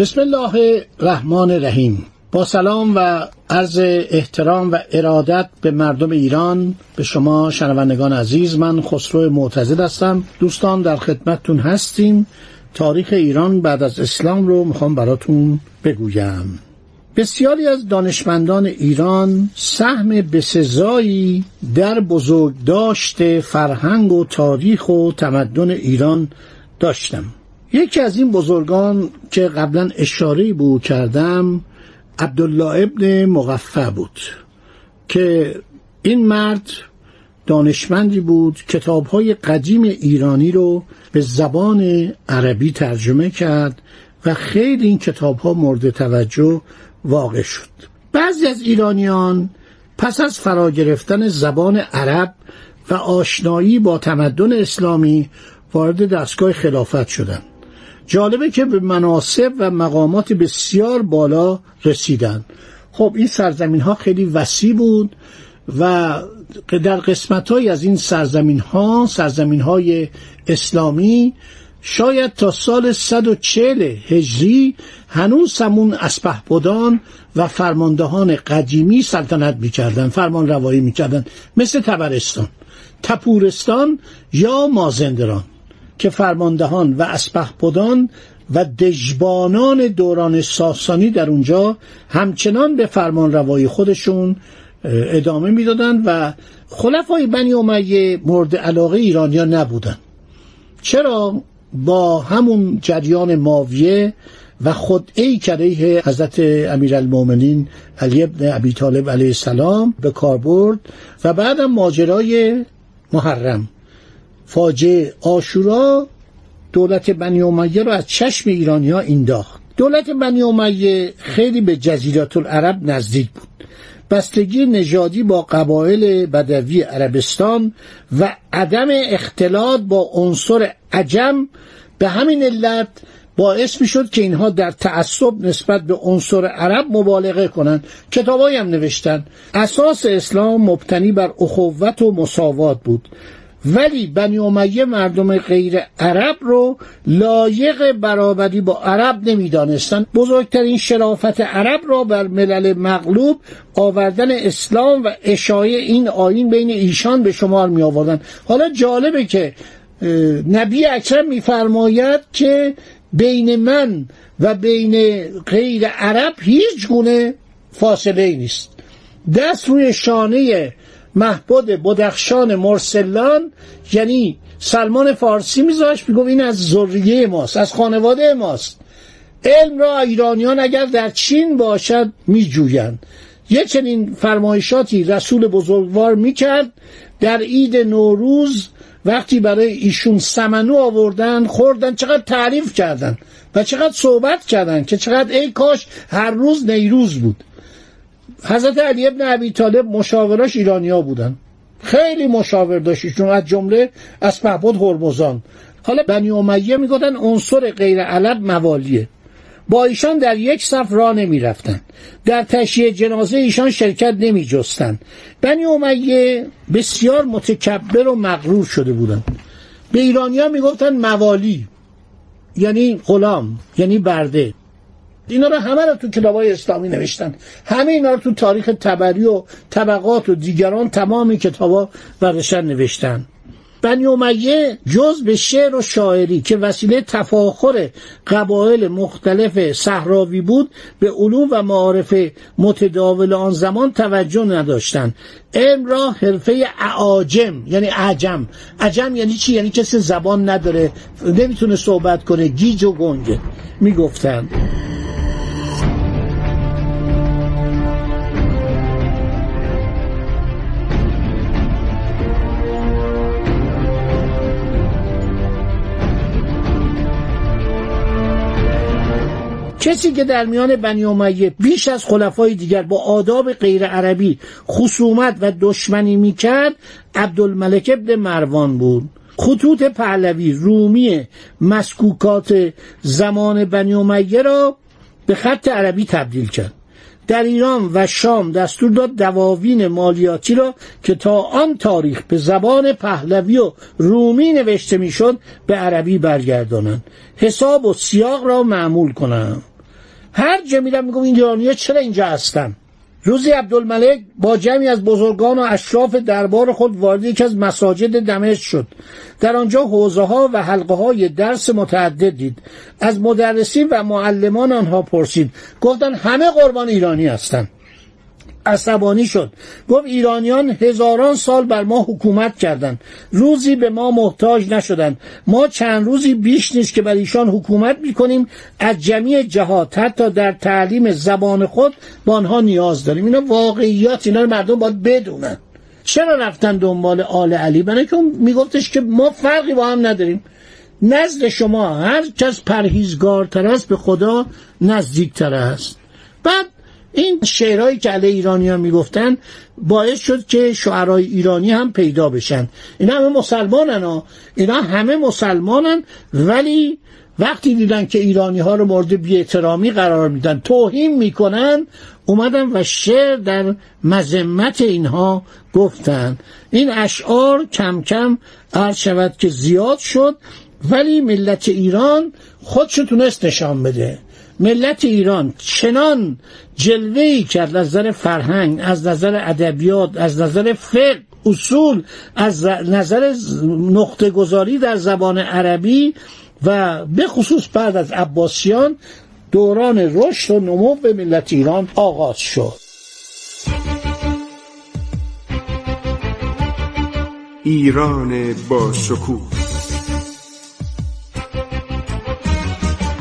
بسم الله الرحمن الرحیم. با سلام و عرض احترام و ارادت به مردم ایران به شما شنوندگان عزیز من خسرو معتزد هستم. دوستان در خدمتتون هستیم. تاریخ ایران بعد از اسلام رو می‌خوام براتون بگویم. بسیاری از دانشمندان ایران سهم بسزایی در بزرگداشت فرهنگ و تاریخ و تمدن ایران داشتم. یکی از این بزرگان که قبلا اشاره بود کردم عبدالله ابن مغفع بود که این مرد دانشمندی بود کتاب های قدیم ایرانی رو به زبان عربی ترجمه کرد و خیلی این کتاب ها مورد توجه واقع شد. بعضی از ایرانیان پس از فرا گرفتن زبان عرب و آشنایی با تمدن اسلامی وارد دستگاه خلافت شدند. جالبه که به مناسب و مقامات بسیار بالا رسیدن. خب این سرزمین ها خیلی وسیع بود و در قسمت های از این سرزمین ها سرزمین های اسلامی شاید تا سال 140 هجری هنوز سمون اسپهبدان و فرماندهان قدیمی سلطنت می‌کردن فرمان روایی می‌کردن مثل تبرستان تپورستان یا مازندران. که فرماندهان و اسپهبدان و دژبانان دوران ساسانی در اونجا همچنان به فرمان روایی خودشون ادامه می‌دادند و خلفای بنی امیه مورد علاقه ایرانیان نبودن. چرا؟ با همون جریان ماویه و خود ای کلیه حضرت امیرالمؤمنین علی ابن ابی طالب علیه السلام به کار برد و بعدم ماجرای محرم. فاجعه آشورا دولت بنی امیه رو از چشم ایرانی ها انداخت. دولت بنی امیه خیلی به جزیرات العرب نزدیک بود. بستگی نژادی با قبایل بدوی عربستان و عدم اختلاط با عنصر عجم به همین علت باعث می شد که اینها در تعصب نسبت به عنصر عرب مبالغه کنند. کتابایی هم نوشتن. اساس اسلام مبتنی بر اخوت و مساوات بود. ولی بنی امیه مردم غیر عرب رو لایق برابری با عرب نمی‌دانستند بزرگترین شرافت عرب را بر ملل مغلوب آوردن اسلام و اشایه این آین بین ایشان به شمار می آوردن حالا جالبه که نبی اکرم میفرماید که بین من و بین غیر عرب هیچ گونه فاصله ای نیست. دست روی شانه محبود بدخشان مرسلان یعنی سلمان فارسی میذاشت می‌گفت این از ذریه ماست از خانواده ماست. علم را ایرانیان اگر در چین باشد میجویند. یه چنین فرمایشاتی رسول بزرگوار می‌کرد در عید نوروز وقتی برای ایشون سمنو آوردن خوردن چقدر تعریف کردن و چقدر صحبت کردن که چقدر ای کاش هر روز نیروز بود. حضرت علی ابن عبی طالب مشاوراش ایرانیا بودن. خیلی مشاور داشت از جمله از محبود هرمزان. حالا بنی امیه می‌گفتن عنصر غیر علب موالیه. با ایشان در یک صف را نمی رفتن. در تشییع جنازه ایشان شرکت نمی جستن. بنی امیه بسیار متکبر و مغرور شده بودند به ایرانیا می‌گفتن موالی یعنی غلام یعنی برده. اینا رو همه رو تو کتاب های اسلامی نوشتن. همه اینا رو تو تاریخ تبری و طبقات و دیگران تمام کتابا ورشن نوشتن. بنی امیه جز به شعر و شاعری که وسیله تفاخر قبایل مختلف صحراوی بود به علوم و معارف متداول آن زمان توجه نداشتند. علم را حرفه اعاجم یعنی عجم عجم یعنی چی؟ یعنی کسی زبان نداره نمی‌تونه صحبت کنه. گیج و گنگه می‌گفتند کسی که در میان بنی امیه بیش از خلفای دیگر با آداب غیر عربی خصومت و دشمنی می‌کرد عبدالملک ابن مروان بود. خطوط پهلوی رومی مسکوکات زمان بنی امیه را به خط عربی تبدیل کرد. در ایران و شام دستور داد دواوین مالیاتی را که تا آن تاریخ به زبان پهلوی و رومی نوشته می‌شد به عربی برگردانند. حساب و سیاق را معمول کنند. هر جا میرم میگم این ایرانی چرا اینجا هستن؟ روزی عبدالملک با جمعی از بزرگان و اشراف دربار خود وارد یکی از مساجد دمشق شد. در آنجا حوزه ها و حلقه های درس متعدد دید. از مدرسین و معلمان آنها پرسید گفتن همه قربان ایرانی هستند عصبانی شد. گفت ایرانیان هزاران سال بر ما حکومت کردند. روزی به ما محتاج نشدند. ما چند روزی بیش نیست که بر ایشان حکومت می‌کنیم. از جمعی جهات حتی در تعلیم زبان خود با آنها نیاز داریم. اینا واقعیات اینا مردم باید بدونن. چرا رفتن دنبال آل علی؟ برای که میگفتش که ما فرقی با هم نداریم. نزد شما هر کس پرهیزگارتر است به خدا نزدیکتر است. بعد این شعرهایی که علیه ایرانی ها می‌گفتن باعث شد که شعرهای ایرانی هم پیدا بشن. اینا همه مسلمانن ها. اینا همه مسلمانن ولی وقتی دیدن که ایرانی ها رو مورد بیاحترامی قرار میدن توهین می‌کنن اومدن و شعر در مذمت اینها گفتن. این اشعار کم کم عرض شود که زیاد شد ولی ملت ایران خودشو تونست نشان بده. ملت ایران چنان جلوه کرد از نظر فرهنگ از نظر ادبیات از نظر فقه اصول از نظر نقطه گذاری در زبان عربی و به خصوص بعد از عباسیان دوران رشد و نمو به ملت ایران آغاز شد. ایران با شکوه.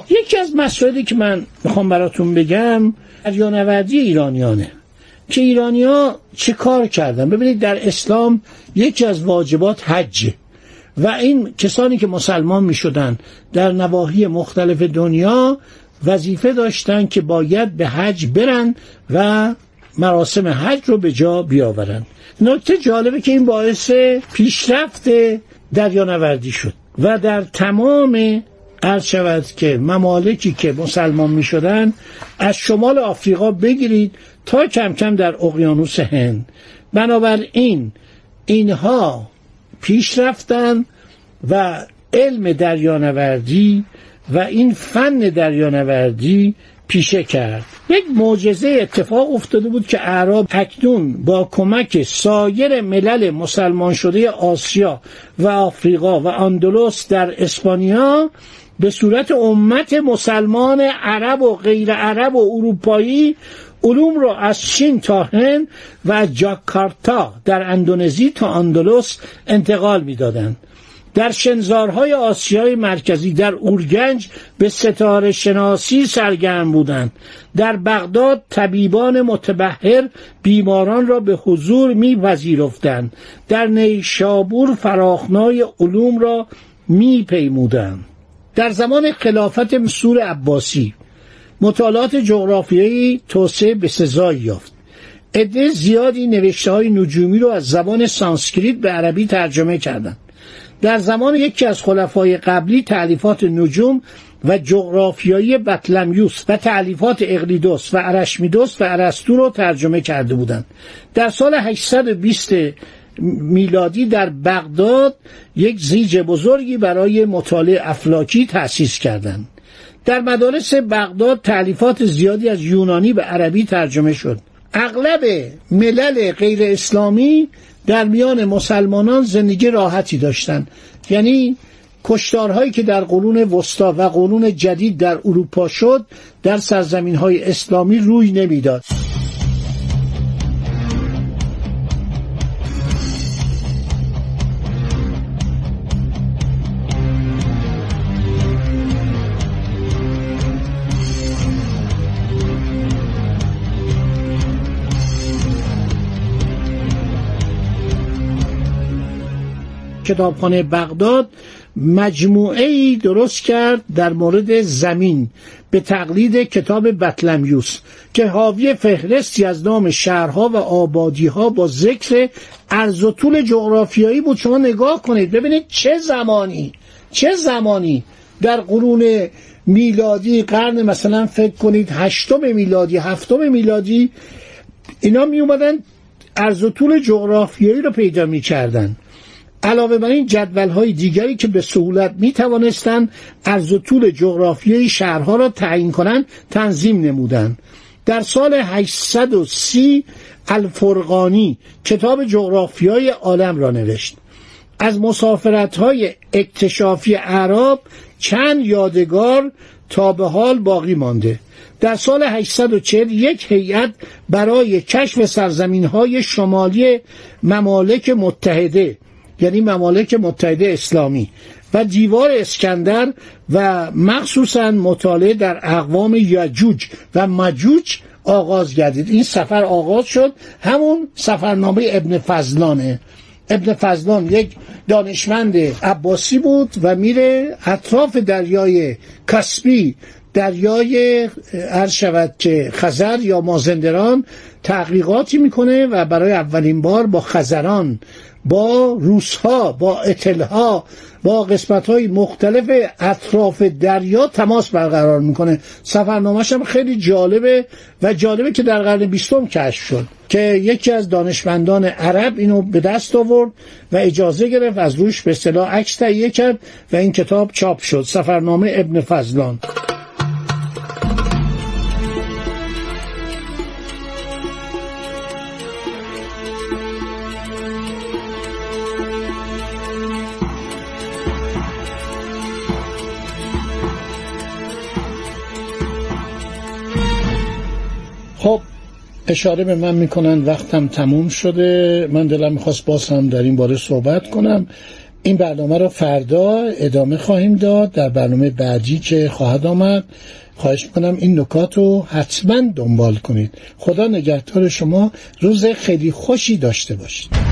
خب یکی از مسائلی که من می‌خوام براتون بگم دریانوردی ایرانیانه. که ایرانیا چه کار کردن؟ ببینید در اسلام یکی از واجبات حجه و این کسانی که مسلمان می شدن در نواحی مختلف دنیا وظیفه داشتن که باید به حج برن و مراسم حج رو به جا بیاورن. نکته جالبه که این باعث پیشرفت دریانوردی شد و در تمام عرض شود که ممالکی که مسلمان می شدن از شمال آفریقا بگیرید تا کم کم در اقیانوس هند. بنابراین اینها پیش رفتن و علم دریانوردی و این فن دریانوردی پیشه کرد. یک معجزه اتفاق افتاده بود که اعراب اکنون با کمک سایر ملل مسلمان شده آسیا و آفریقا و اندلس در اسپانیا به صورت امت مسلمان عرب و غیر عرب و اروپایی علوم را از چین تا هند و جاکارتا در اندونزی تا اندلس انتقال می‌دادند. در شنزارهای آسیای مرکزی در اورگنج به ستاره شناسی سرگرم بودند. در بغداد طبیبان متبهر بیماران را به حضور میپذیرفتند. در نیشابور فراخنای علوم را میپیمودند. در زمان خلافت منصور عباسی مطالعات جغرافیایی توسعه به سزایی یافت. عده زیادی نوشته های نجومی رو از زبان سانسکریت به عربی ترجمه کردند. در زمان یکی از خلفای قبلی تألیفات نجوم و جغرافیایی بطلمیوس و تألیفات اقلیدس و ارشمیدس و ارسطو رو ترجمه کرده بودند. در سال 820 میلادی در بغداد یک زیج بزرگی برای مطالعه افلاکی تأسیس کردند. در مدارس بغداد تعلیفات زیادی از یونانی به عربی ترجمه شد. اغلب ملل غیر اسلامی در میان مسلمانان زندگی راحتی داشتند. یعنی کشتارهایی که در قرون وسطا و قرون جدید در اروپا شد در سرزمین های اسلامی روی نمی‌داد. کتابخانه بغداد مجموعه ای درست کرد در مورد زمین به تقلید کتاب بطلمیوس که حاوی فهرستی از نام شهرها و آبادیها با ذکر عرض و طول جغرافیایی بود شما نگاه کنید ببینید چه زمانی چه زمانی در قرون میلادی قرن مثلا فکر کنید هشتم میلادی هفتم میلادی اینا می اومدن عرض و طول جغرافیایی رو پیدا می کردن. علاوه بر این جدول های دیگری که به سهولت می توانستند عرض و طول جغرافیایی شهرها را تعیین کنند تنظیم نمودند. در سال 830 الفرقانی کتاب جغرافیای عالم را نوشت. از مسافرت های اکتشافی عرب چند یادگار تا به حال باقی مانده. در سال 840 یک هیئت برای کشف سرزمین های شمالی ممالک متحده یعنی ممالک متحده اسلامی و دیوار اسکندر و مخصوصا مطالعه در اقوام یجوج و مجوج آغاز گردید. این سفر آغاز شد. همون سفرنامه ابن فضلانه. ابن فضلان یک دانشمند عباسی بود و میره اطراف دریای کسبی دریای عرض شود که خزر یا مازندران تحقیقاتی می‌کنه و برای اولین بار با خزران با روسها با اتلها با قسمت های مختلف اطراف دریا تماس برقرار می‌کنه. سفرنامهش هم خیلی جالبه و جالبه که در قرن بیستم کشف شد که یکی از دانشمندان عرب اینو به دست آورد و اجازه گرفت از روش به اصطلاح عکس تهیه کرد و این کتاب چاپ شد. سفرنامه ابن فضلان. خب اشاره به من می‌کنن وقتم تموم شده. من دلم می‌خواست باز در این باره صحبت کنم. این برنامه رو فردا ادامه خواهیم داد. در برنامه بعدی که خواهد آمد خواهش می‌کنم این نکات رو حتما دنبال کنید. خدا نگهدار شما. روز خیلی خوشی داشته باشید.